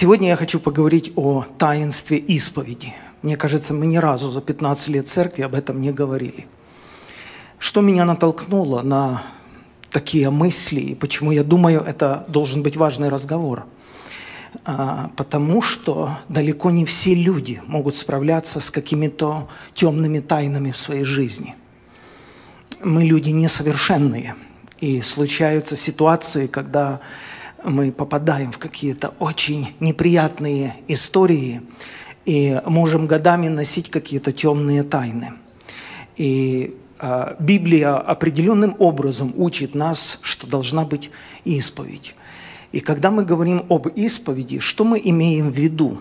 Сегодня я хочу поговорить о таинстве исповеди. Мне кажется, мы ни разу за 15 лет церкви об этом не говорили. Что меня натолкнуло на такие мысли, и почему я думаю, это должен быть важный разговор? А, потому что далеко не все люди могут справляться с какими-то темными тайнами в своей жизни. Мы люди несовершенные, и случаются ситуации, когда мы попадаем в какие-то очень неприятные истории и можем годами носить какие-то темные тайны. И э, Библия определенным образом учит нас, что должна быть исповедь. И когда мы говорим об исповеди, что мы имеем в виду?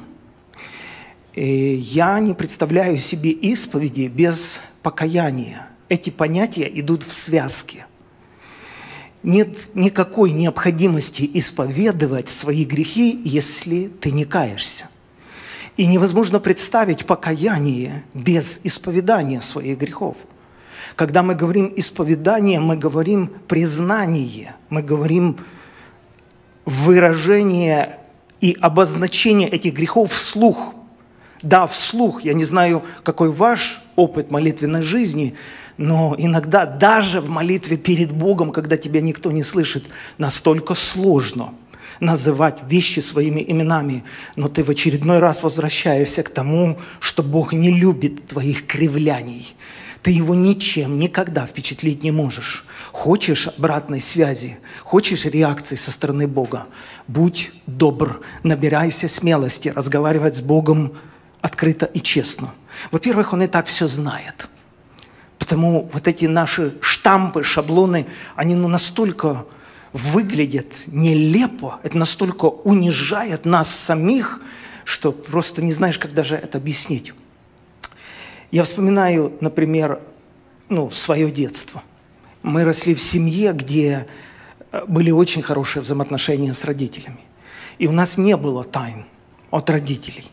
И я не представляю себе исповеди без покаяния. Эти понятия идут в связке нет никакой необходимости исповедовать свои грехи, если ты не каешься. И невозможно представить покаяние без исповедания своих грехов. Когда мы говорим исповедание, мы говорим признание, мы говорим выражение и обозначение этих грехов вслух. Да, вслух. Я не знаю, какой ваш опыт молитвенной жизни, но иногда даже в молитве перед Богом, когда тебя никто не слышит, настолько сложно называть вещи своими именами, но ты в очередной раз возвращаешься к тому, что Бог не любит твоих кривляний. Ты его ничем никогда впечатлить не можешь. Хочешь обратной связи, хочешь реакции со стороны Бога, будь добр, набирайся смелости разговаривать с Богом открыто и честно. Во-первых, Он и так все знает – Потому вот эти наши штампы, шаблоны, они ну, настолько выглядят нелепо, это настолько унижает нас самих, что просто не знаешь, как даже это объяснить. Я вспоминаю, например, ну, свое детство. Мы росли в семье, где э, были очень хорошие взаимоотношения с родителями. И у нас не было тайн от родителей.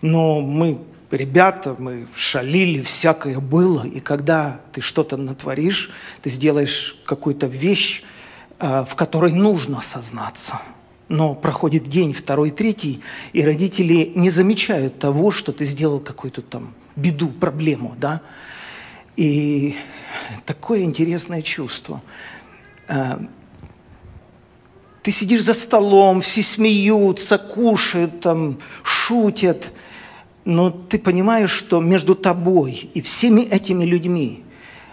Но мы ребята, мы шалили, всякое было. И когда ты что-то натворишь, ты сделаешь какую-то вещь, э, в которой нужно сознаться. Но проходит день, второй, третий, и родители не замечают того, что ты сделал какую-то там беду, проблему, да. И такое интересное чувство. Э, ты сидишь за столом, все смеются, кушают, там, шутят – но ты понимаешь, что между тобой и всеми этими людьми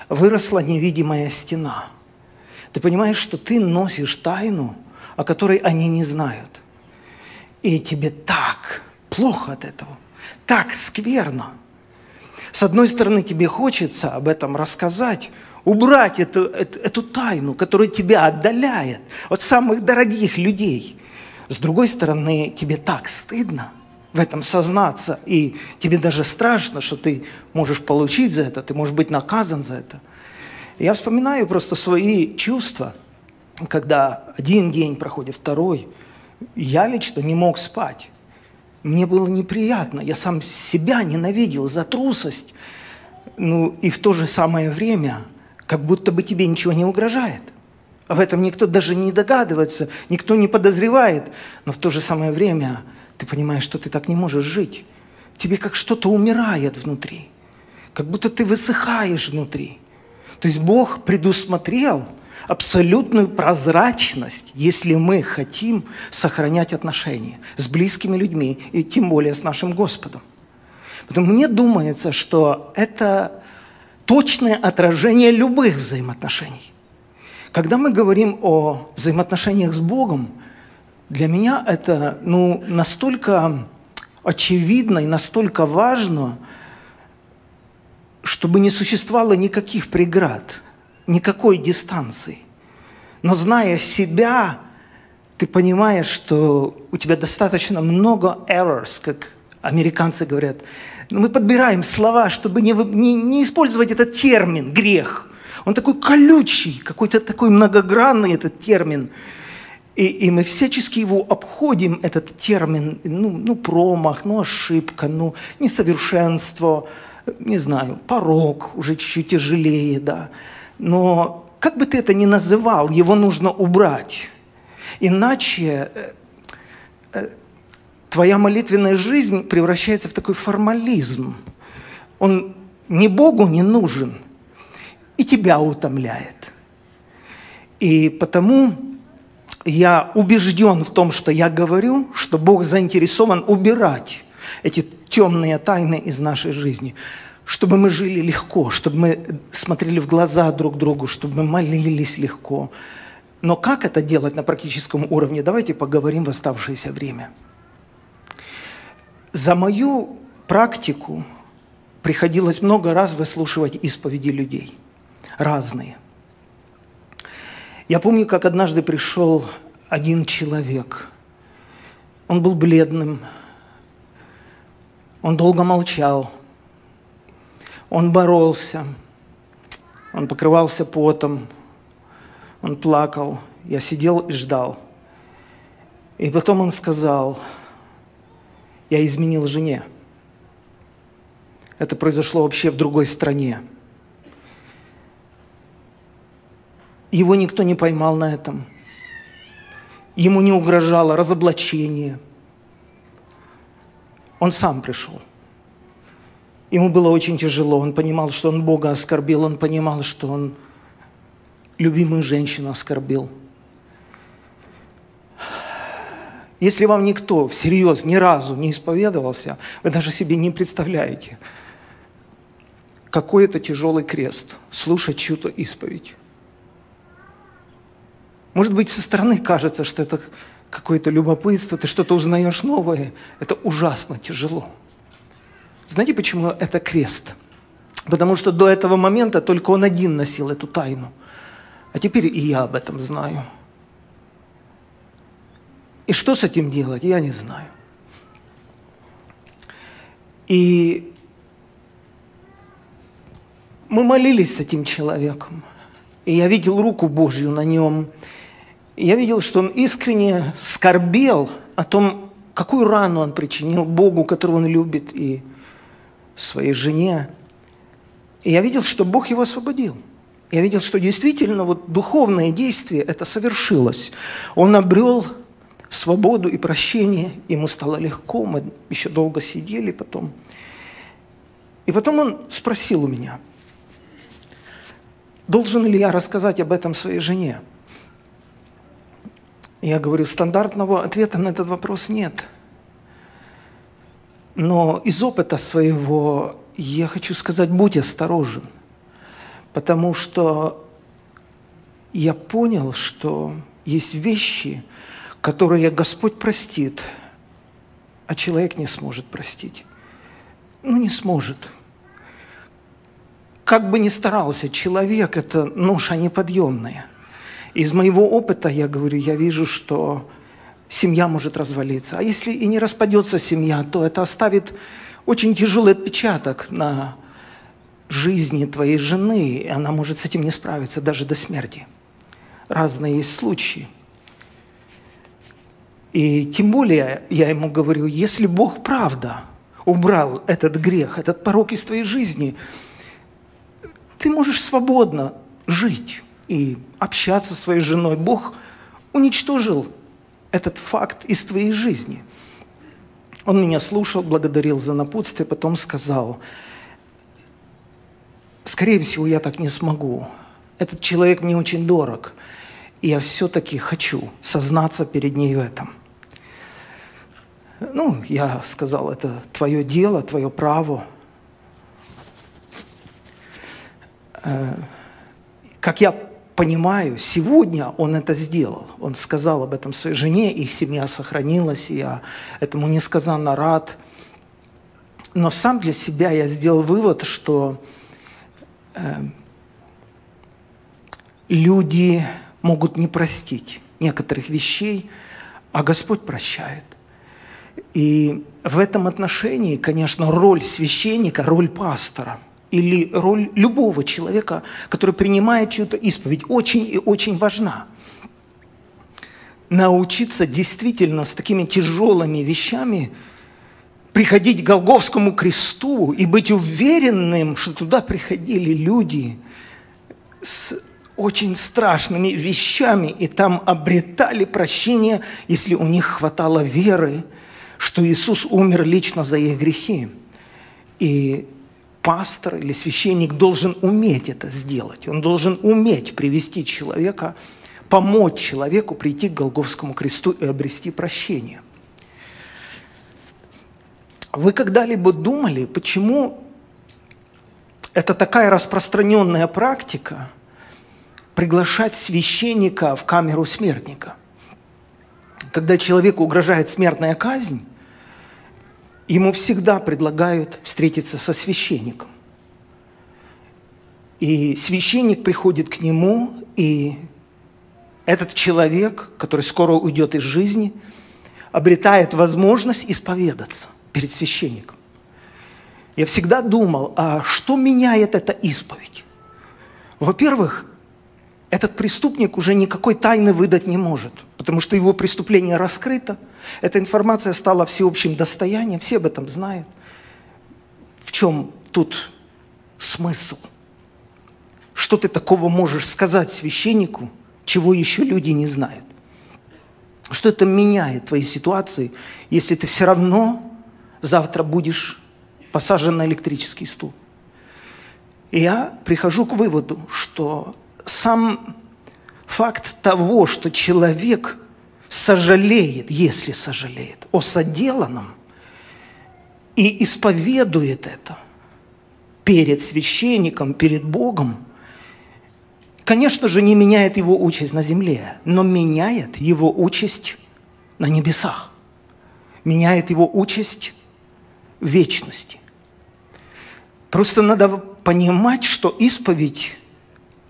выросла невидимая стена. Ты понимаешь, что ты носишь тайну, о которой они не знают. И тебе так плохо от этого, так скверно. С одной стороны, тебе хочется об этом рассказать, убрать эту, эту, эту тайну, которая тебя отдаляет от самых дорогих людей. С другой стороны, тебе так стыдно – в этом сознаться, и тебе даже страшно, что ты можешь получить за это, ты можешь быть наказан за это. Я вспоминаю просто свои чувства, когда один день проходит, второй. Я лично не мог спать. Мне было неприятно, я сам себя ненавидел за трусость. Ну и в то же самое время, как будто бы тебе ничего не угрожает. Об этом никто даже не догадывается, никто не подозревает. Но в то же самое время ты понимаешь, что ты так не можешь жить. Тебе как что-то умирает внутри. Как будто ты высыхаешь внутри. То есть Бог предусмотрел абсолютную прозрачность, если мы хотим сохранять отношения с близкими людьми и тем более с нашим Господом. Поэтому мне думается, что это точное отражение любых взаимоотношений. Когда мы говорим о взаимоотношениях с Богом, для меня это ну, настолько очевидно и настолько важно, чтобы не существовало никаких преград, никакой дистанции. Но зная себя, ты понимаешь, что у тебя достаточно много errors, как американцы говорят. Мы подбираем слова, чтобы не, не, не использовать этот термин «грех». Он такой колючий, какой-то такой многогранный этот термин – и, и мы всячески его обходим, этот термин, ну, ну, промах, ну, ошибка, ну, несовершенство, не знаю, порог уже чуть-чуть тяжелее, да. Но как бы ты это ни называл, его нужно убрать. Иначе э, э, твоя молитвенная жизнь превращается в такой формализм. Он ни Богу не нужен и тебя утомляет. И потому я убежден в том, что я говорю, что Бог заинтересован убирать эти темные тайны из нашей жизни, чтобы мы жили легко, чтобы мы смотрели в глаза друг другу, чтобы мы молились легко. Но как это делать на практическом уровне, давайте поговорим в оставшееся время. За мою практику приходилось много раз выслушивать исповеди людей. Разные. Я помню, как однажды пришел один человек. Он был бледным. Он долго молчал. Он боролся. Он покрывался потом. Он плакал. Я сидел и ждал. И потом он сказал, я изменил жене. Это произошло вообще в другой стране. Его никто не поймал на этом. Ему не угрожало разоблачение. Он сам пришел. Ему было очень тяжело. Он понимал, что он Бога оскорбил. Он понимал, что он любимую женщину оскорбил. Если вам никто всерьез ни разу не исповедовался, вы даже себе не представляете, какой это тяжелый крест слушать чью-то исповедь. Может быть, со стороны кажется, что это какое-то любопытство, ты что-то узнаешь новое. Это ужасно тяжело. Знаете, почему это крест? Потому что до этого момента только он один носил эту тайну. А теперь и я об этом знаю. И что с этим делать, я не знаю. И мы молились с этим человеком. И я видел руку Божью на нем – я видел, что он искренне скорбел о том, какую рану он причинил Богу, которого он любит, и своей жене. И я видел, что Бог его освободил. Я видел, что действительно вот духовное действие это совершилось. Он обрел свободу и прощение, ему стало легко, мы еще долго сидели потом. И потом он спросил у меня, должен ли я рассказать об этом своей жене? Я говорю, стандартного ответа на этот вопрос нет. Но из опыта своего я хочу сказать, будь осторожен, потому что я понял, что есть вещи, которые Господь простит, а человек не сможет простить. Ну, не сможет. Как бы ни старался человек, это ноша неподъемная. Из моего опыта, я говорю, я вижу, что семья может развалиться. А если и не распадется семья, то это оставит очень тяжелый отпечаток на жизни твоей жены, и она может с этим не справиться даже до смерти. Разные есть случаи. И тем более я ему говорю, если Бог правда убрал этот грех, этот порог из твоей жизни, ты можешь свободно жить и общаться со своей женой. Бог уничтожил этот факт из твоей жизни. Он меня слушал, благодарил за напутствие, потом сказал, скорее всего, я так не смогу. Этот человек мне очень дорог, и я все-таки хочу сознаться перед ней в этом. Ну, я сказал, это твое дело, твое право. Э, как я понимаю, сегодня он это сделал. Он сказал об этом своей жене, их семья сохранилась, и я этому несказанно рад. Но сам для себя я сделал вывод, что э, люди могут не простить некоторых вещей, а Господь прощает. И в этом отношении, конечно, роль священника, роль пастора – или роль любого человека, который принимает чью-то исповедь, очень и очень важна. Научиться действительно с такими тяжелыми вещами приходить к Голговскому кресту и быть уверенным, что туда приходили люди с очень страшными вещами, и там обретали прощение, если у них хватало веры, что Иисус умер лично за их грехи. И пастор или священник должен уметь это сделать. Он должен уметь привести человека, помочь человеку прийти к Голговскому кресту и обрести прощение. Вы когда-либо думали, почему это такая распространенная практика приглашать священника в камеру смертника? Когда человеку угрожает смертная казнь, ему всегда предлагают встретиться со священником. И священник приходит к нему, и этот человек, который скоро уйдет из жизни, обретает возможность исповедаться перед священником. Я всегда думал, а что меняет эта исповедь? Во-первых, этот преступник уже никакой тайны выдать не может, потому что его преступление раскрыто, эта информация стала всеобщим достоянием, все об этом знают. В чем тут смысл? Что ты такого можешь сказать священнику, чего еще люди не знают? Что это меняет твои ситуации, если ты все равно завтра будешь посажен на электрический стул? И я прихожу к выводу, что сам факт того, что человек сожалеет, если сожалеет, о соделанном и исповедует это перед священником, перед Богом, конечно же, не меняет его участь на земле, но меняет его участь на небесах, меняет его участь в вечности. Просто надо понимать, что исповедь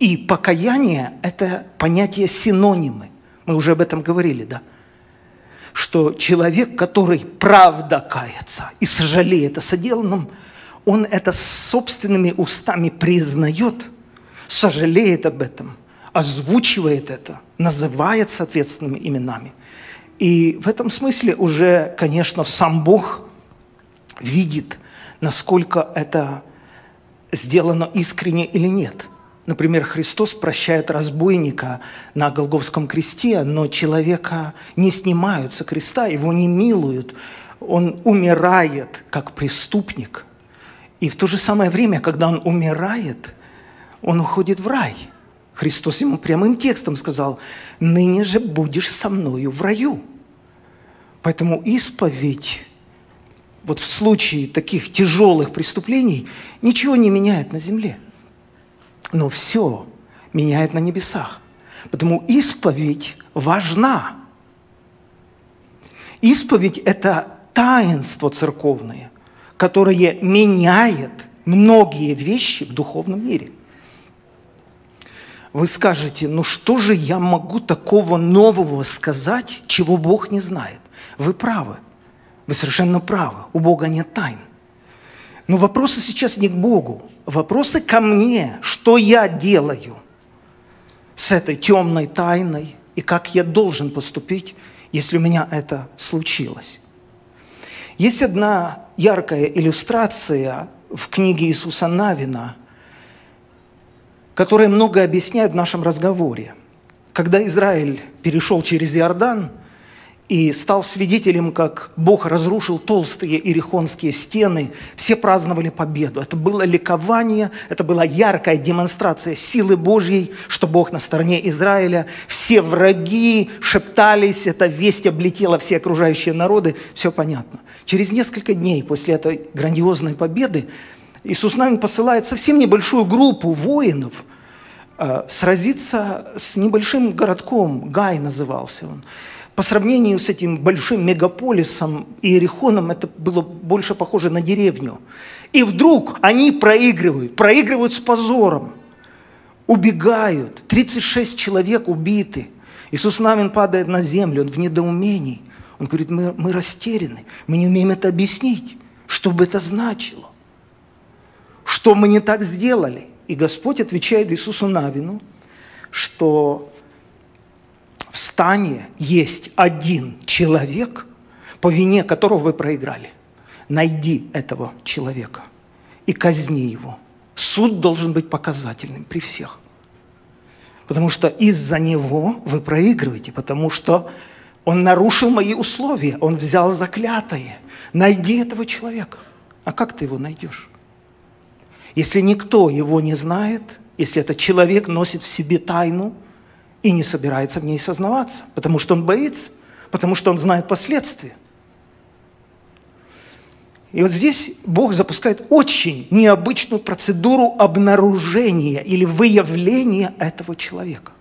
и покаяние – это понятие синонимы. Мы уже об этом говорили, да? Что человек, который правда кается и сожалеет о соделанном, он это собственными устами признает, сожалеет об этом, озвучивает это, называет соответственными именами. И в этом смысле уже, конечно, сам Бог видит, насколько это сделано искренне или нет – Например, Христос прощает разбойника на Голговском кресте, но человека не снимают со креста, его не милуют. Он умирает как преступник. И в то же самое время, когда он умирает, он уходит в рай. Христос ему прямым текстом сказал, «Ныне же будешь со мною в раю». Поэтому исповедь вот в случае таких тяжелых преступлений ничего не меняет на земле – но все меняет на небесах. Потому исповедь важна. Исповедь – это таинство церковное, которое меняет многие вещи в духовном мире. Вы скажете, ну что же я могу такого нового сказать, чего Бог не знает? Вы правы. Вы совершенно правы. У Бога нет тайн. Но вопросы сейчас не к Богу. Вопросы ко мне. Что я делаю с этой темной тайной и как я должен поступить, если у меня это случилось. Есть одна яркая иллюстрация в книге Иисуса Навина, которая много объясняет в нашем разговоре. Когда Израиль перешел через Иордан – и стал свидетелем, как Бог разрушил толстые ирихонские стены. Все праздновали победу. Это было ликование, это была яркая демонстрация силы Божьей, что Бог на стороне Израиля. Все враги шептались, эта весть облетела все окружающие народы. Все понятно. Через несколько дней после этой грандиозной победы Иисус Навин посылает совсем небольшую группу воинов э, сразиться с небольшим городком, Гай назывался он. По сравнению с этим большим мегаполисом Иерихоном, это было больше похоже на деревню. И вдруг они проигрывают, проигрывают с позором, убегают. 36 человек убиты. Иисус Навин падает на землю, он в недоумении. Он говорит, мы, мы растеряны, мы не умеем это объяснить. Что бы это значило? Что мы не так сделали? И Господь отвечает Иисусу Навину, что в стане есть один человек, по вине которого вы проиграли. Найди этого человека и казни его. Суд должен быть показательным при всех. Потому что из-за него вы проигрываете, потому что Он нарушил мои условия, он взял заклятое. Найди этого человека. А как ты его найдешь? Если никто его не знает, если этот человек носит в себе тайну и не собирается в ней сознаваться, потому что он боится, потому что он знает последствия. И вот здесь Бог запускает очень необычную процедуру обнаружения или выявления этого человека.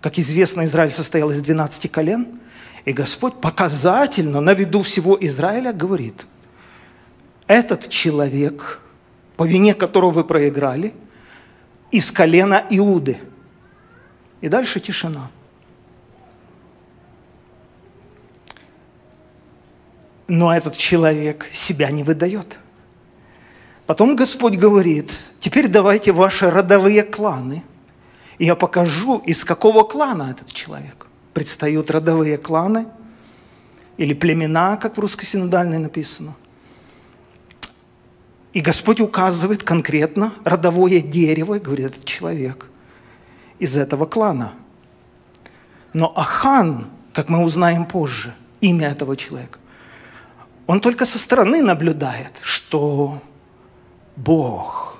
Как известно, Израиль состоял из 12 колен, и Господь показательно на виду всего Израиля говорит, этот человек, по вине которого вы проиграли, из колена Иуды. И дальше тишина. Но этот человек себя не выдает. Потом Господь говорит, теперь давайте ваши родовые кланы. И я покажу, из какого клана этот человек. Предстают родовые кланы или племена, как в русской синодальной написано. И Господь указывает конкретно родовое дерево, и говорит, этот человек из этого клана. Но Ахан, как мы узнаем позже, имя этого человека, он только со стороны наблюдает, что Бог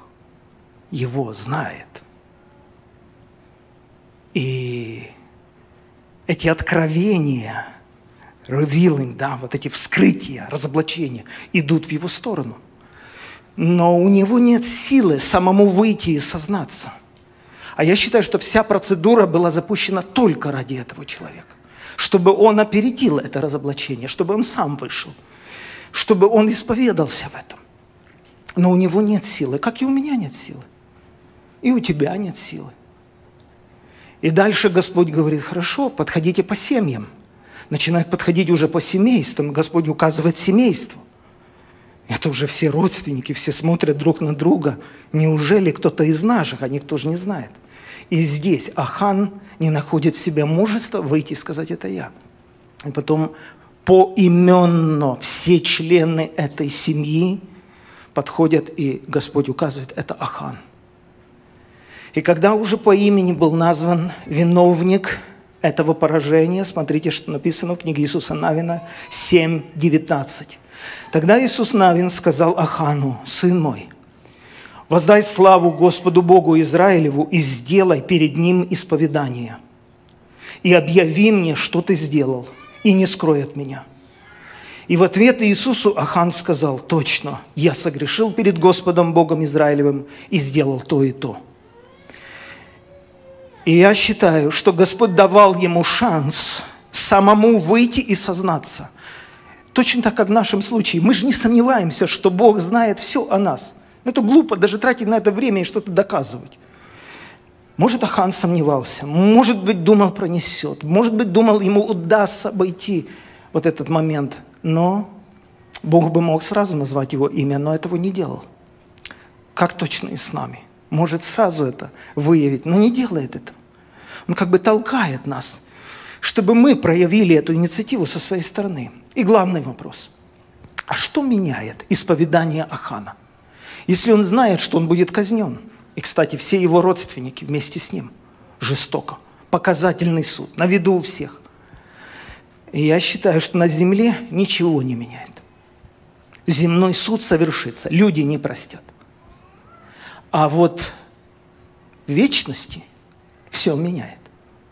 его знает. И эти откровения, revealing, да, вот эти вскрытия, разоблачения идут в его сторону. Но у него нет силы самому выйти и сознаться. А я считаю, что вся процедура была запущена только ради этого человека. Чтобы он опередил это разоблачение, чтобы он сам вышел – чтобы он исповедался в этом. Но у него нет силы, как и у меня нет силы. И у тебя нет силы. И дальше Господь говорит, хорошо, подходите по семьям. Начинает подходить уже по семействам. Господь указывает семейству. Это уже все родственники, все смотрят друг на друга. Неужели кто-то из наших, а никто же не знает. И здесь Ахан не находит в себе мужества выйти и сказать, это я. И потом поименно все члены этой семьи подходят, и Господь указывает, это Ахан. И когда уже по имени был назван виновник этого поражения, смотрите, что написано в книге Иисуса Навина 7.19. Тогда Иисус Навин сказал Ахану, «Сын мой, воздай славу Господу Богу Израилеву и сделай перед Ним исповедание, и объяви мне, что ты сделал» и не скрой от меня. И в ответ Иисусу Ахан сказал, точно, я согрешил перед Господом Богом Израилевым и сделал то и то. И я считаю, что Господь давал ему шанс самому выйти и сознаться. Точно так, как в нашем случае. Мы же не сомневаемся, что Бог знает все о нас. Это глупо даже тратить на это время и что-то доказывать. Может, Ахан сомневался, может быть, думал, пронесет, может быть, думал, ему удастся обойти вот этот момент. Но Бог бы мог сразу назвать его имя, но этого не делал. Как точно и с нами. Может сразу это выявить, но не делает этого. Он как бы толкает нас, чтобы мы проявили эту инициативу со своей стороны. И главный вопрос. А что меняет исповедание Ахана? Если он знает, что он будет казнен – и, кстати, все его родственники вместе с ним. Жестоко. Показательный суд. На виду у всех. И я считаю, что на земле ничего не меняет. Земной суд совершится. Люди не простят. А вот в вечности все меняет.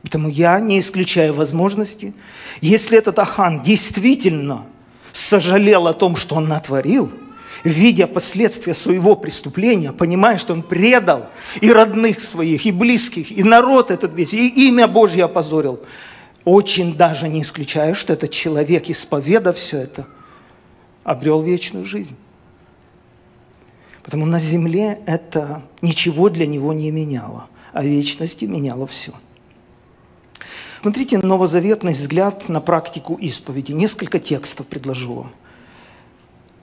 Поэтому я не исключаю возможности, если этот Ахан действительно сожалел о том, что он натворил – видя последствия своего преступления, понимая, что он предал и родных своих, и близких, и народ этот весь, и имя Божье опозорил, очень даже не исключаю, что этот человек, исповедав все это, обрел вечную жизнь. Потому на земле это ничего для него не меняло, а вечности меняло все. Смотрите, новозаветный взгляд на практику исповеди. Несколько текстов предложу вам –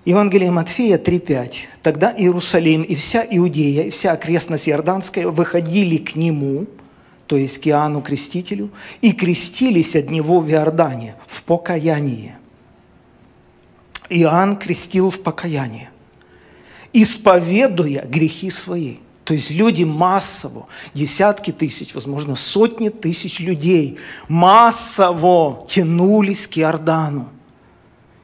Евангелие Матфея 3.5. «Тогда Иерусалим и вся Иудея, и вся окрестность Иорданская выходили к Нему, то есть к Иоанну Крестителю, и крестились от Него в Иордане, в покаянии». Иоанн крестил в покаянии, исповедуя грехи свои. То есть люди массово, десятки тысяч, возможно, сотни тысяч людей массово тянулись к Иордану.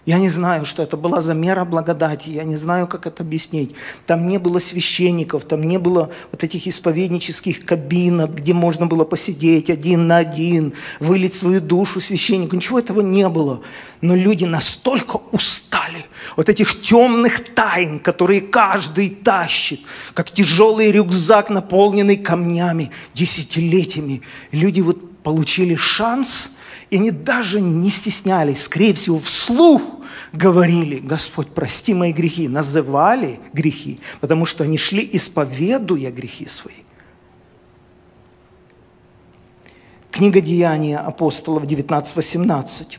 Я не знаю, что это была за мера благодати, я не знаю, как это объяснить. Там не было священников, там не было вот этих исповеднических кабинок, где можно было посидеть один на один, вылить свою душу священнику. Ничего этого не было. Но люди настолько устали от этих темных тайн, которые каждый тащит, как тяжелый рюкзак, наполненный камнями, десятилетиями. Люди вот получили шанс, и они даже не стеснялись, скорее всего, вслух говорили, Господь, прости мои грехи, называли грехи, потому что они шли, исповедуя грехи свои. Книга Деяния апостолов 19.18.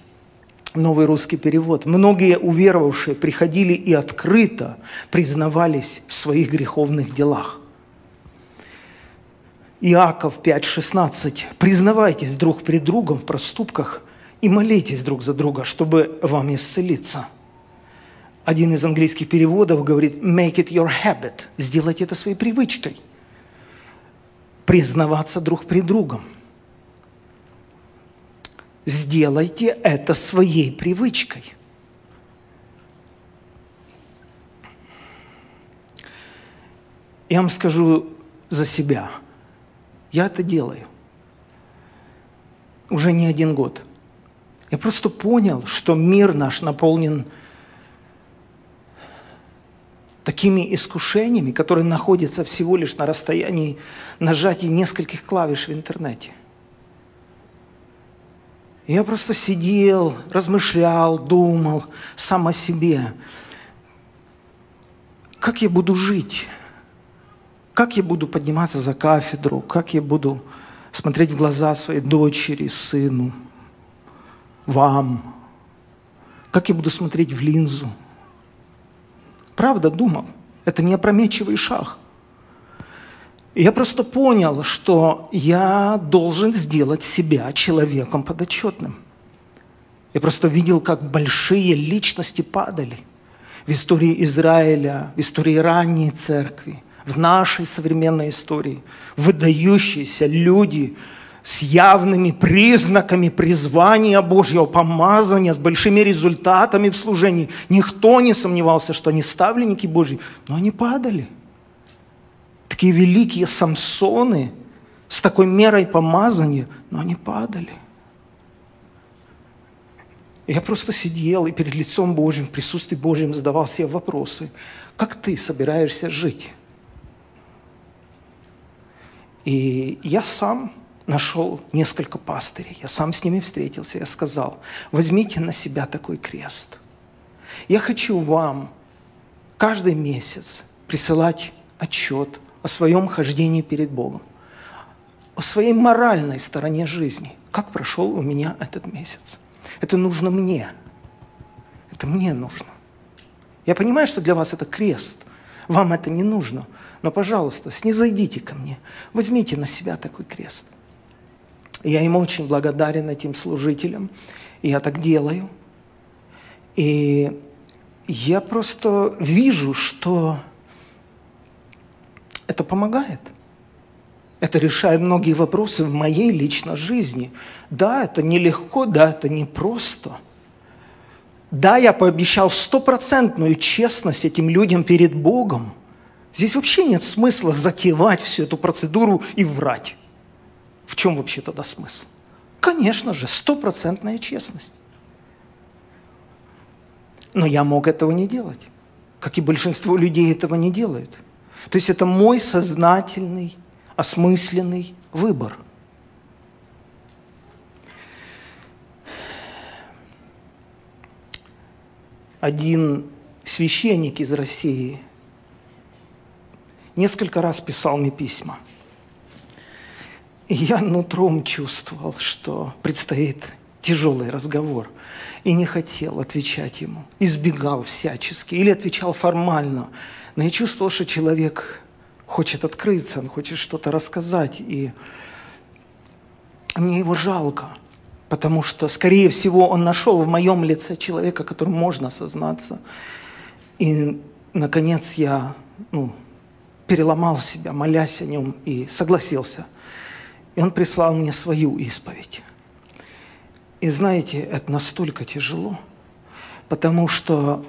Новый русский перевод. Многие уверовавшие приходили и открыто признавались в своих греховных делах. Иаков 5.16. Признавайтесь друг перед другом в проступках и молитесь друг за друга, чтобы вам исцелиться. Один из английских переводов говорит «make it your habit» – сделайте это своей привычкой. Признаваться друг перед другом. Сделайте это своей привычкой. Я вам скажу за себя. Я это делаю. Уже не один год – я просто понял, что мир наш наполнен такими искушениями, которые находятся всего лишь на расстоянии нажатия нескольких клавиш в интернете. Я просто сидел, размышлял, думал сам о себе. Как я буду жить? Как я буду подниматься за кафедру? Как я буду смотреть в глаза своей дочери, сыну? вам, как я буду смотреть в линзу. Правда думал, это не опрометчивый шаг. Я просто понял, что я должен сделать себя человеком подотчетным. Я просто видел, как большие личности падали в истории Израиля, в истории ранней церкви, в нашей современной истории. Выдающиеся люди, с явными признаками призвания Божьего, помазания, с большими результатами в служении. Никто не сомневался, что они ставленники Божьи, но они падали. Такие великие Самсоны с такой мерой помазания, но они падали. Я просто сидел и перед лицом Божьим, в присутствии Божьим задавал себе вопросы. Как ты собираешься жить? И я сам нашел несколько пастырей. Я сам с ними встретился. Я сказал, возьмите на себя такой крест. Я хочу вам каждый месяц присылать отчет о своем хождении перед Богом, о своей моральной стороне жизни. Как прошел у меня этот месяц. Это нужно мне. Это мне нужно. Я понимаю, что для вас это крест. Вам это не нужно. Но, пожалуйста, снизойдите ко мне. Возьмите на себя такой крест – я им очень благодарен этим служителям. Я так делаю. И я просто вижу, что это помогает. Это решает многие вопросы в моей личной жизни. Да, это нелегко, да, это непросто. Да, я пообещал стопроцентную честность этим людям перед Богом. Здесь вообще нет смысла затевать всю эту процедуру и врать. В чем вообще тогда смысл? Конечно же, стопроцентная честность. Но я мог этого не делать, как и большинство людей этого не делают. То есть это мой сознательный, осмысленный выбор. Один священник из России несколько раз писал мне письма – и я нутром чувствовал, что предстоит тяжелый разговор. И не хотел отвечать ему. Избегал всячески. Или отвечал формально. Но я чувствовал, что человек хочет открыться, он хочет что-то рассказать. И мне его жалко. Потому что, скорее всего, он нашел в моем лице человека, которому можно осознаться. И, наконец, я ну, переломал себя, молясь о нем, и согласился. И он прислал мне свою исповедь. И знаете, это настолько тяжело, потому что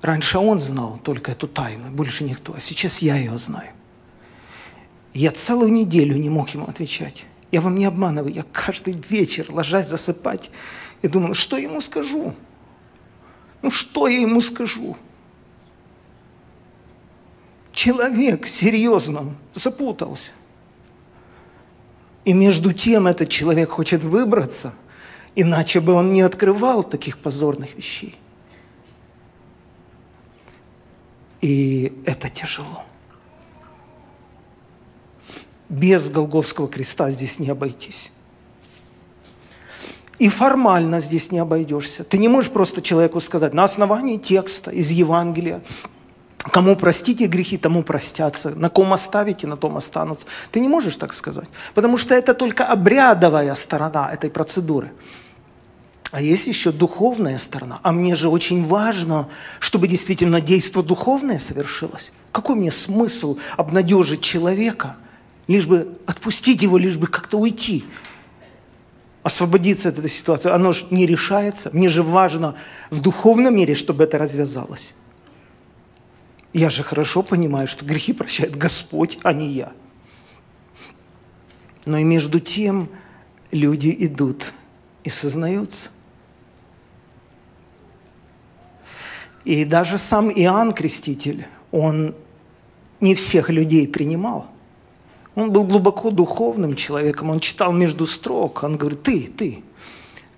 раньше он знал только эту тайну, больше никто, а сейчас я ее знаю. Я целую неделю не мог ему отвечать. Я вам не обманываю, я каждый вечер, ложась засыпать, и думал, что ему скажу? Ну что я ему скажу? Человек серьезно запутался. И между тем этот человек хочет выбраться, иначе бы он не открывал таких позорных вещей. И это тяжело. Без Голговского креста здесь не обойтись. И формально здесь не обойдешься. Ты не можешь просто человеку сказать на основании текста из Евангелия, Кому простите грехи, тому простятся. На ком оставите, на том останутся. Ты не можешь так сказать. Потому что это только обрядовая сторона этой процедуры. А есть еще духовная сторона. А мне же очень важно, чтобы действительно действие духовное совершилось. Какой мне смысл обнадежить человека, лишь бы отпустить его, лишь бы как-то уйти, освободиться от этой ситуации? Оно же не решается. Мне же важно в духовном мире, чтобы это развязалось. Я же хорошо понимаю, что грехи прощает Господь, а не я. Но и между тем люди идут и сознаются. И даже сам Иоанн Креститель, он не всех людей принимал. Он был глубоко духовным человеком, он читал между строк, он говорит, ты, ты,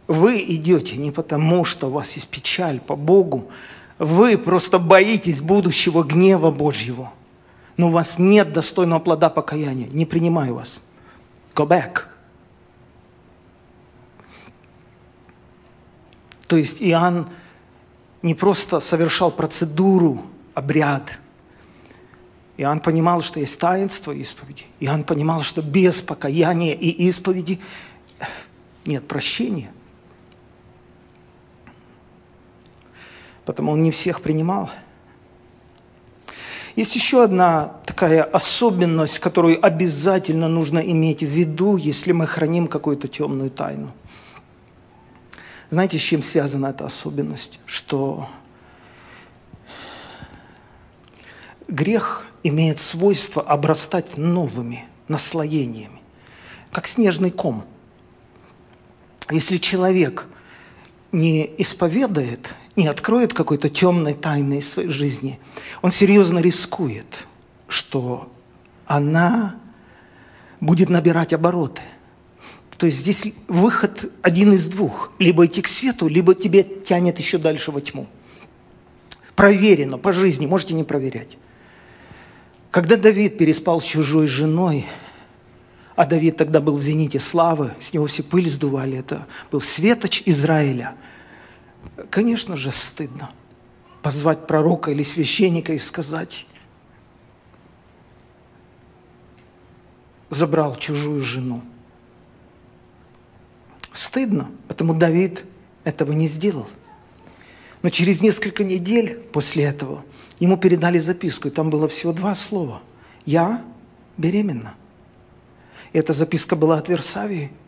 вы идете не потому, что у вас есть печаль по Богу, вы просто боитесь будущего гнева Божьего. Но у вас нет достойного плода покаяния. Не принимаю вас. Go back. То есть Иоанн не просто совершал процедуру, обряд. Иоанн понимал, что есть таинство исповеди. Иоанн понимал, что без покаяния и исповеди нет прощения – потому он не всех принимал. Есть еще одна такая особенность, которую обязательно нужно иметь в виду, если мы храним какую-то темную тайну. Знаете, с чем связана эта особенность? Что грех имеет свойство обрастать новыми наслоениями, как снежный ком. Если человек не исповедает не откроет какой-то темной тайны из своей жизни, он серьезно рискует, что она будет набирать обороты. То есть здесь выход один из двух. Либо идти к свету, либо тебе тянет еще дальше во тьму. Проверено по жизни, можете не проверять. Когда Давид переспал с чужой женой, а Давид тогда был в зените славы, с него все пыль сдували, это был светоч Израиля – Конечно же, стыдно позвать пророка или священника и сказать, забрал чужую жену. Стыдно, потому Давид этого не сделал. Но через несколько недель после этого ему передали записку, и там было всего два слова. «Я беременна». И эта записка была от Версавии –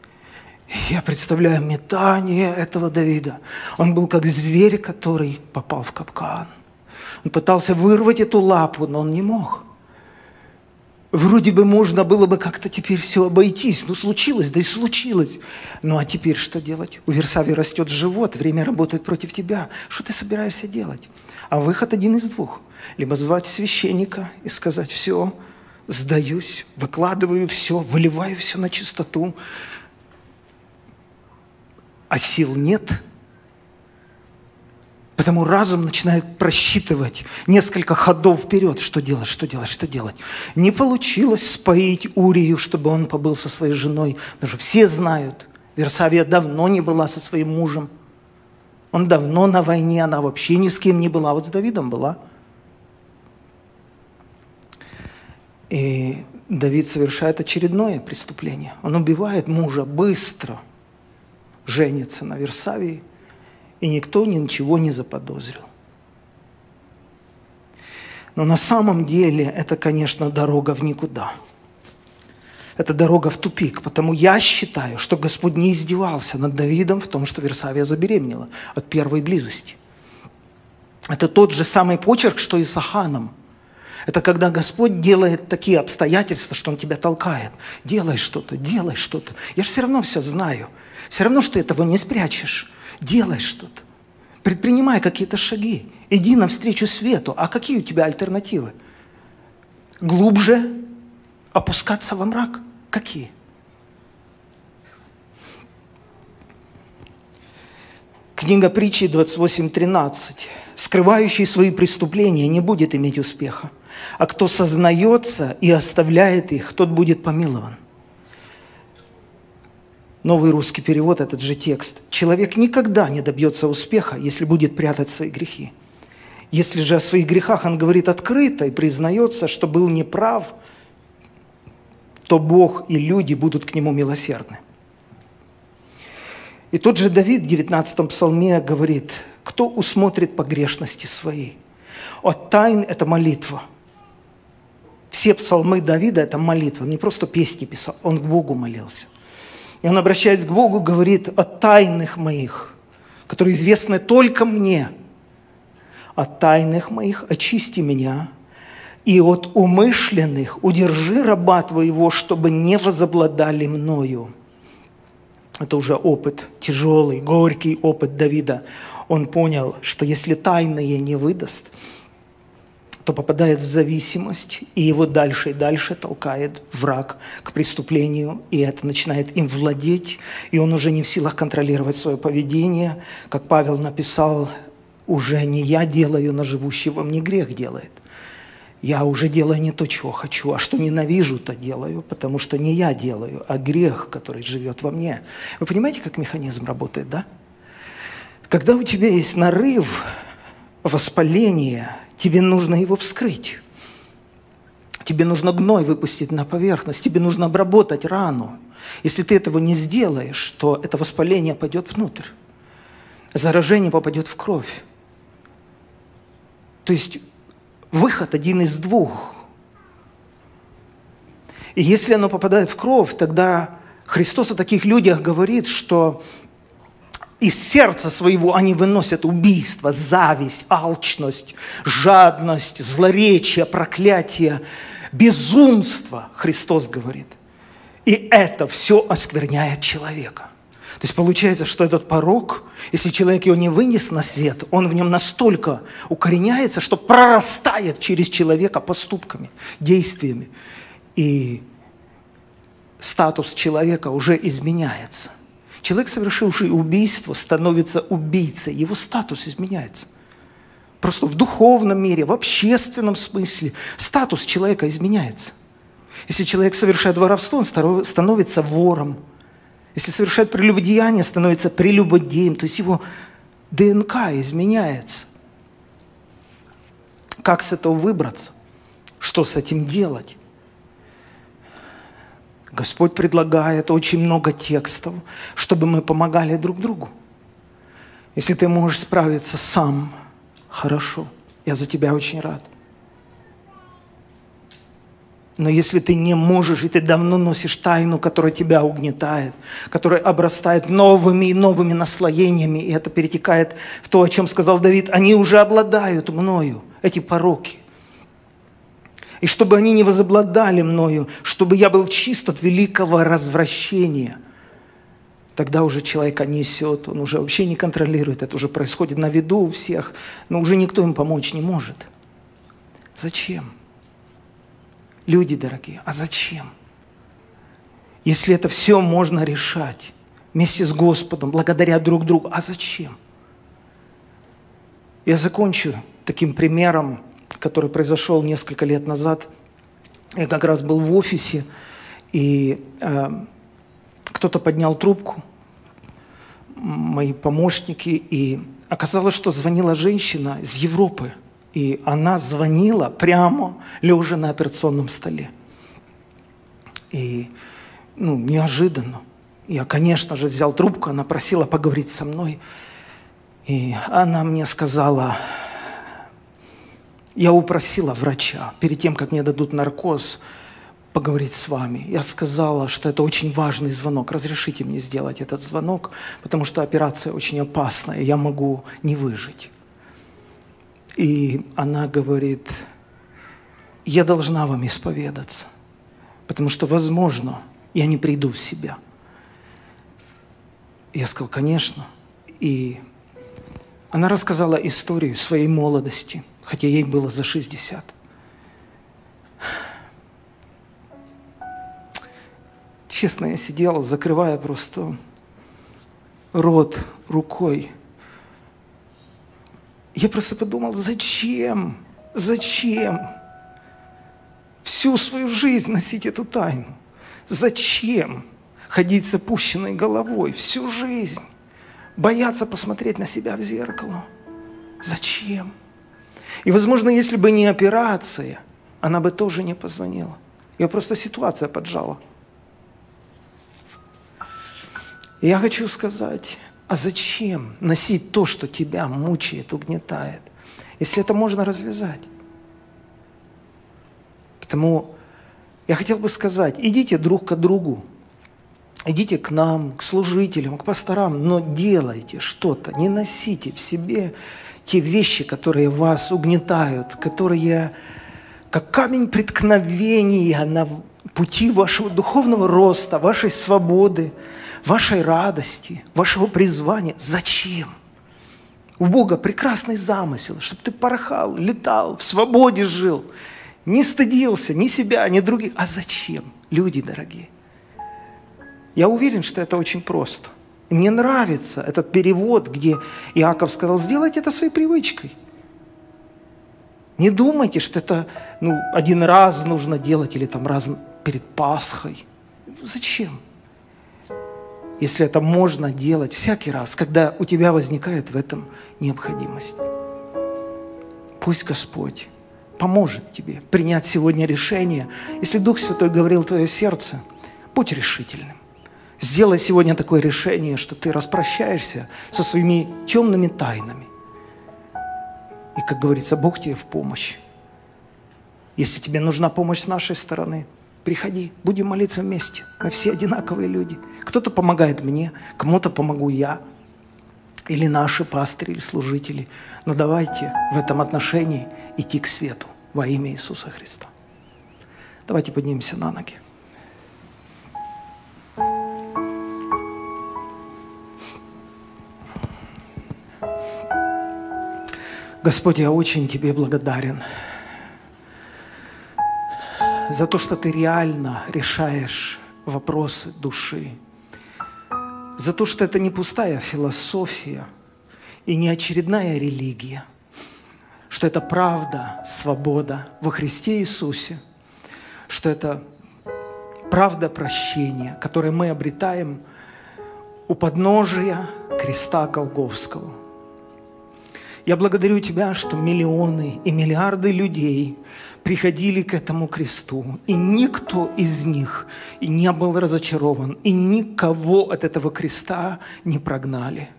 я представляю метание этого Давида. Он был как зверь, который попал в капкан. Он пытался вырвать эту лапу, но он не мог. Вроде бы можно было бы как-то теперь все обойтись. Ну, случилось, да и случилось. Ну, а теперь что делать? У Версави растет живот, время работает против тебя. Что ты собираешься делать? А выход один из двух. Либо звать священника и сказать, все, сдаюсь, выкладываю все, выливаю все на чистоту а сил нет. Потому разум начинает просчитывать несколько ходов вперед. Что делать, что делать, что делать. Не получилось споить Урию, чтобы он побыл со своей женой. Даже все знают, Версавия давно не была со своим мужем. Он давно на войне, она вообще ни с кем не была. Вот с Давидом была. И Давид совершает очередное преступление. Он убивает мужа быстро – женится на Версавии, и никто ничего не заподозрил. Но на самом деле это, конечно, дорога в никуда. Это дорога в тупик. Потому я считаю, что Господь не издевался над Давидом в том, что Версавия забеременела от первой близости. Это тот же самый почерк, что и с Аханом. Это когда Господь делает такие обстоятельства, что Он тебя толкает. Делай что-то, делай что-то. Я же все равно все знаю. Все равно, что этого не спрячешь. Делай что-то. Предпринимай какие-то шаги. Иди навстречу свету. А какие у тебя альтернативы? Глубже опускаться во мрак? Какие? Книга притчи 28.13. «Скрывающий свои преступления не будет иметь успеха, а кто сознается и оставляет их, тот будет помилован». Новый русский перевод, этот же текст. Человек никогда не добьется успеха, если будет прятать свои грехи. Если же о своих грехах он говорит открыто и признается, что был неправ, то Бог и люди будут к нему милосердны. И тот же Давид в 19 псалме говорит, кто усмотрит погрешности свои. От тайн – это молитва. Все псалмы Давида – это молитва. Он не просто песни писал, он к Богу молился. И он, обращаясь к Богу, говорит о тайных моих, которые известны только мне. От тайных моих очисти меня, и от умышленных удержи раба твоего, чтобы не возобладали мною. Это уже опыт, тяжелый, горький опыт Давида. Он понял, что если тайное не выдаст, то попадает в зависимость, и его дальше и дальше толкает враг к преступлению, и это начинает им владеть, и он уже не в силах контролировать свое поведение. Как Павел написал, уже не я делаю, но живущий во мне грех делает – я уже делаю не то, чего хочу, а что ненавижу, то делаю, потому что не я делаю, а грех, который живет во мне. Вы понимаете, как механизм работает, да? Когда у тебя есть нарыв, воспаление, тебе нужно его вскрыть. Тебе нужно гной выпустить на поверхность, тебе нужно обработать рану. Если ты этого не сделаешь, то это воспаление пойдет внутрь. Заражение попадет в кровь. То есть выход один из двух. И если оно попадает в кровь, тогда Христос о таких людях говорит, что из сердца своего они выносят убийство, зависть, алчность, жадность, злоречие, проклятие, безумство, Христос говорит. И это все оскверняет человека. То есть получается, что этот порог, если человек его не вынес на свет, он в нем настолько укореняется, что прорастает через человека поступками, действиями. И статус человека уже изменяется. Человек, совершивший убийство, становится убийцей, его статус изменяется. Просто в духовном мире, в общественном смысле статус человека изменяется. Если человек совершает воровство, он становится вором – если совершает прелюбодеяние, становится прелюбодеем, то есть его ДНК изменяется. Как с этого выбраться? Что с этим делать? Господь предлагает очень много текстов, чтобы мы помогали друг другу. Если ты можешь справиться сам, хорошо. Я за тебя очень рад. Но если ты не можешь, и ты давно носишь тайну, которая тебя угнетает, которая обрастает новыми и новыми наслоениями, и это перетекает в то, о чем сказал Давид, они уже обладают мною, эти пороки. И чтобы они не возобладали мною, чтобы я был чист от великого развращения, тогда уже человека несет, он уже вообще не контролирует, это уже происходит на виду у всех, но уже никто им помочь не может. Зачем? Люди дорогие, а зачем? Если это все можно решать вместе с Господом, благодаря друг другу, а зачем? Я закончу таким примером, который произошел несколько лет назад. Я как раз был в офисе, и э, кто-то поднял трубку, мои помощники, и оказалось, что звонила женщина из Европы – и она звонила прямо лежа на операционном столе. И ну, неожиданно. Я, конечно же, взял трубку, она просила поговорить со мной. И она мне сказала, Я упросила врача, перед тем, как мне дадут наркоз, поговорить с вами. Я сказала, что это очень важный звонок. Разрешите мне сделать этот звонок, потому что операция очень опасная, я могу не выжить. И она говорит, я должна вам исповедаться, потому что, возможно, я не приду в себя. Я сказал, конечно. И она рассказала историю своей молодости, хотя ей было за 60. Честно, я сидела, закрывая просто рот рукой. Я просто подумал, зачем? Зачем? Всю свою жизнь носить эту тайну. Зачем ходить с опущенной головой всю жизнь? Бояться посмотреть на себя в зеркало. Зачем? И, возможно, если бы не операция, она бы тоже не позвонила. Ее просто ситуация поджала. Я хочу сказать, а зачем носить то, что тебя мучает, угнетает, если это можно развязать? Потому я хотел бы сказать, идите друг к другу, идите к нам, к служителям, к пасторам, но делайте что-то, не носите в себе те вещи, которые вас угнетают, которые как камень преткновения на пути вашего духовного роста, вашей свободы, вашей радости, вашего призвания. Зачем? У Бога прекрасный замысел, чтобы ты порхал, летал, в свободе жил – не стыдился ни себя, ни других. А зачем, люди дорогие? Я уверен, что это очень просто. И мне нравится этот перевод, где Иаков сказал, сделайте это своей привычкой. Не думайте, что это ну, один раз нужно делать или там раз перед Пасхой. Зачем? Если это можно делать всякий раз, когда у тебя возникает в этом необходимость. Пусть Господь поможет тебе принять сегодня решение. Если Дух Святой говорил твое сердце, будь решительным. Сделай сегодня такое решение, что ты распрощаешься со своими темными тайнами. И, как говорится, Бог тебе в помощь. Если тебе нужна помощь с нашей стороны, приходи, будем молиться вместе. Мы все одинаковые люди. Кто-то помогает мне, кому-то помогу я, или наши пастыри, или служители. Но давайте в этом отношении идти к свету во имя Иисуса Христа. Давайте поднимемся на ноги. Господь, я очень Тебе благодарен за то, что Ты реально решаешь вопросы души, за то, что это не пустая философия и не очередная религия – что это правда, свобода во Христе Иисусе, что это правда прощения, которое мы обретаем у подножия креста Голговского. Я благодарю Тебя, что миллионы и миллиарды людей приходили к этому кресту, и никто из них не был разочарован, и никого от этого креста не прогнали –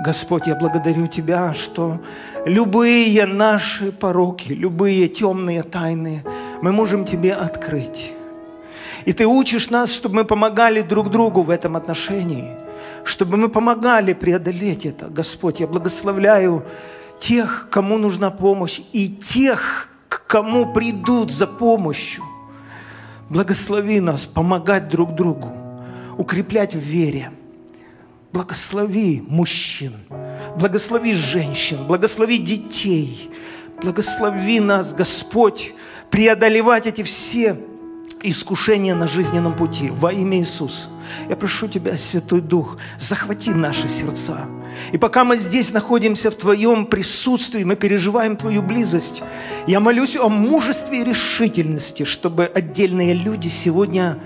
Господь, я благодарю Тебя, что любые наши пороки, любые темные тайны мы можем Тебе открыть. И Ты учишь нас, чтобы мы помогали друг другу в этом отношении, чтобы мы помогали преодолеть это. Господь, я благословляю тех, кому нужна помощь, и тех, к кому придут за помощью. Благослови нас помогать друг другу, укреплять в вере – Благослови мужчин, благослови женщин, благослови детей, благослови нас, Господь, преодолевать эти все искушения на жизненном пути во имя Иисуса. Я прошу Тебя, Святой Дух, захвати наши сердца. И пока мы здесь находимся в Твоем присутствии, мы переживаем Твою близость, я молюсь о мужестве и решительности, чтобы отдельные люди сегодня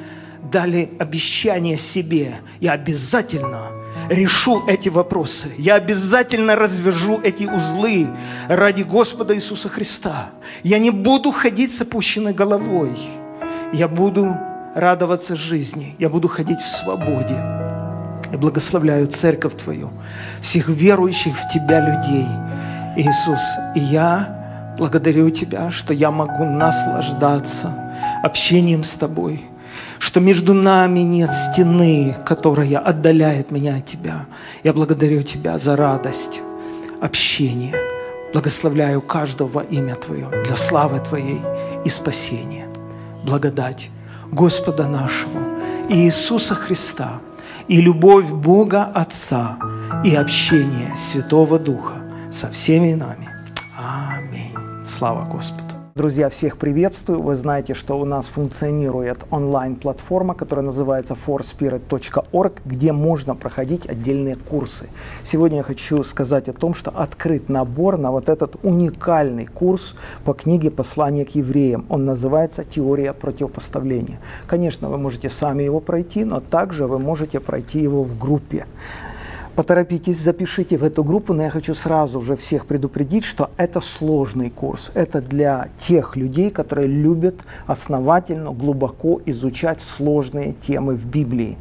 дали обещание себе. Я обязательно решу эти вопросы. Я обязательно развяжу эти узлы ради Господа Иисуса Христа. Я не буду ходить с опущенной головой. Я буду радоваться жизни. Я буду ходить в свободе. Я благословляю Церковь Твою, всех верующих в Тебя людей. Иисус, и я Благодарю Тебя, что я могу наслаждаться общением с Тобой, что между нами нет стены, которая отдаляет меня от Тебя. Я благодарю Тебя за радость общения. Благословляю каждого во имя Твое для славы Твоей и спасения. Благодать Господа нашего Иисуса Христа и любовь Бога Отца и общение Святого Духа со всеми нами. Аминь. Слава Господу. Друзья, всех приветствую. Вы знаете, что у нас функционирует онлайн-платформа, которая называется forspirit.org, где можно проходить отдельные курсы. Сегодня я хочу сказать о том, что открыт набор на вот этот уникальный курс по книге «Послание к евреям». Он называется «Теория противопоставления». Конечно, вы можете сами его пройти, но также вы можете пройти его в группе поторопитесь, запишите в эту группу, но я хочу сразу же всех предупредить, что это сложный курс. Это для тех людей, которые любят основательно, глубоко изучать сложные темы в Библии.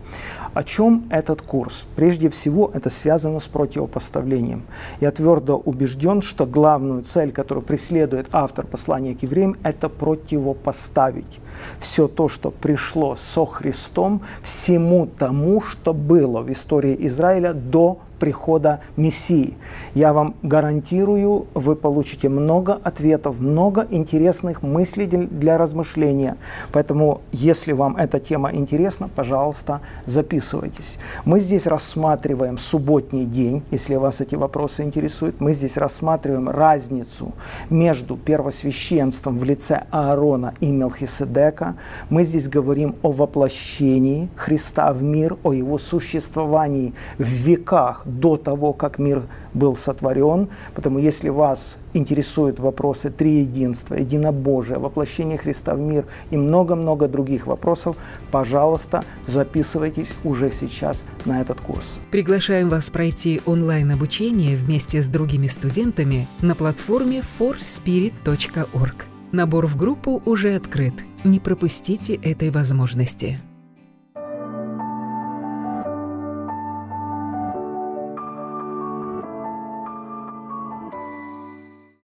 О чем этот курс? Прежде всего, это связано с противопоставлением. Я твердо убежден, что главную цель, которую преследует автор послания к евреям, это противопоставить все то, что пришло со Христом, всему тому, что было в истории Израиля до прихода Мессии. Я вам гарантирую, вы получите много ответов, много интересных мыслей для размышления. Поэтому, если вам эта тема интересна, пожалуйста, записывайтесь. Мы здесь рассматриваем субботний день, если вас эти вопросы интересуют. Мы здесь рассматриваем разницу между первосвященством в лице Аарона и Мелхиседека. Мы здесь говорим о воплощении Христа в мир, о его существовании в веках до того, как мир был сотворен. Поэтому если вас интересуют вопросы триединства, единобожия, воплощения Христа в мир и много-много других вопросов, пожалуйста, записывайтесь уже сейчас на этот курс. Приглашаем вас пройти онлайн-обучение вместе с другими студентами на платформе forspirit.org. Набор в группу уже открыт. Не пропустите этой возможности.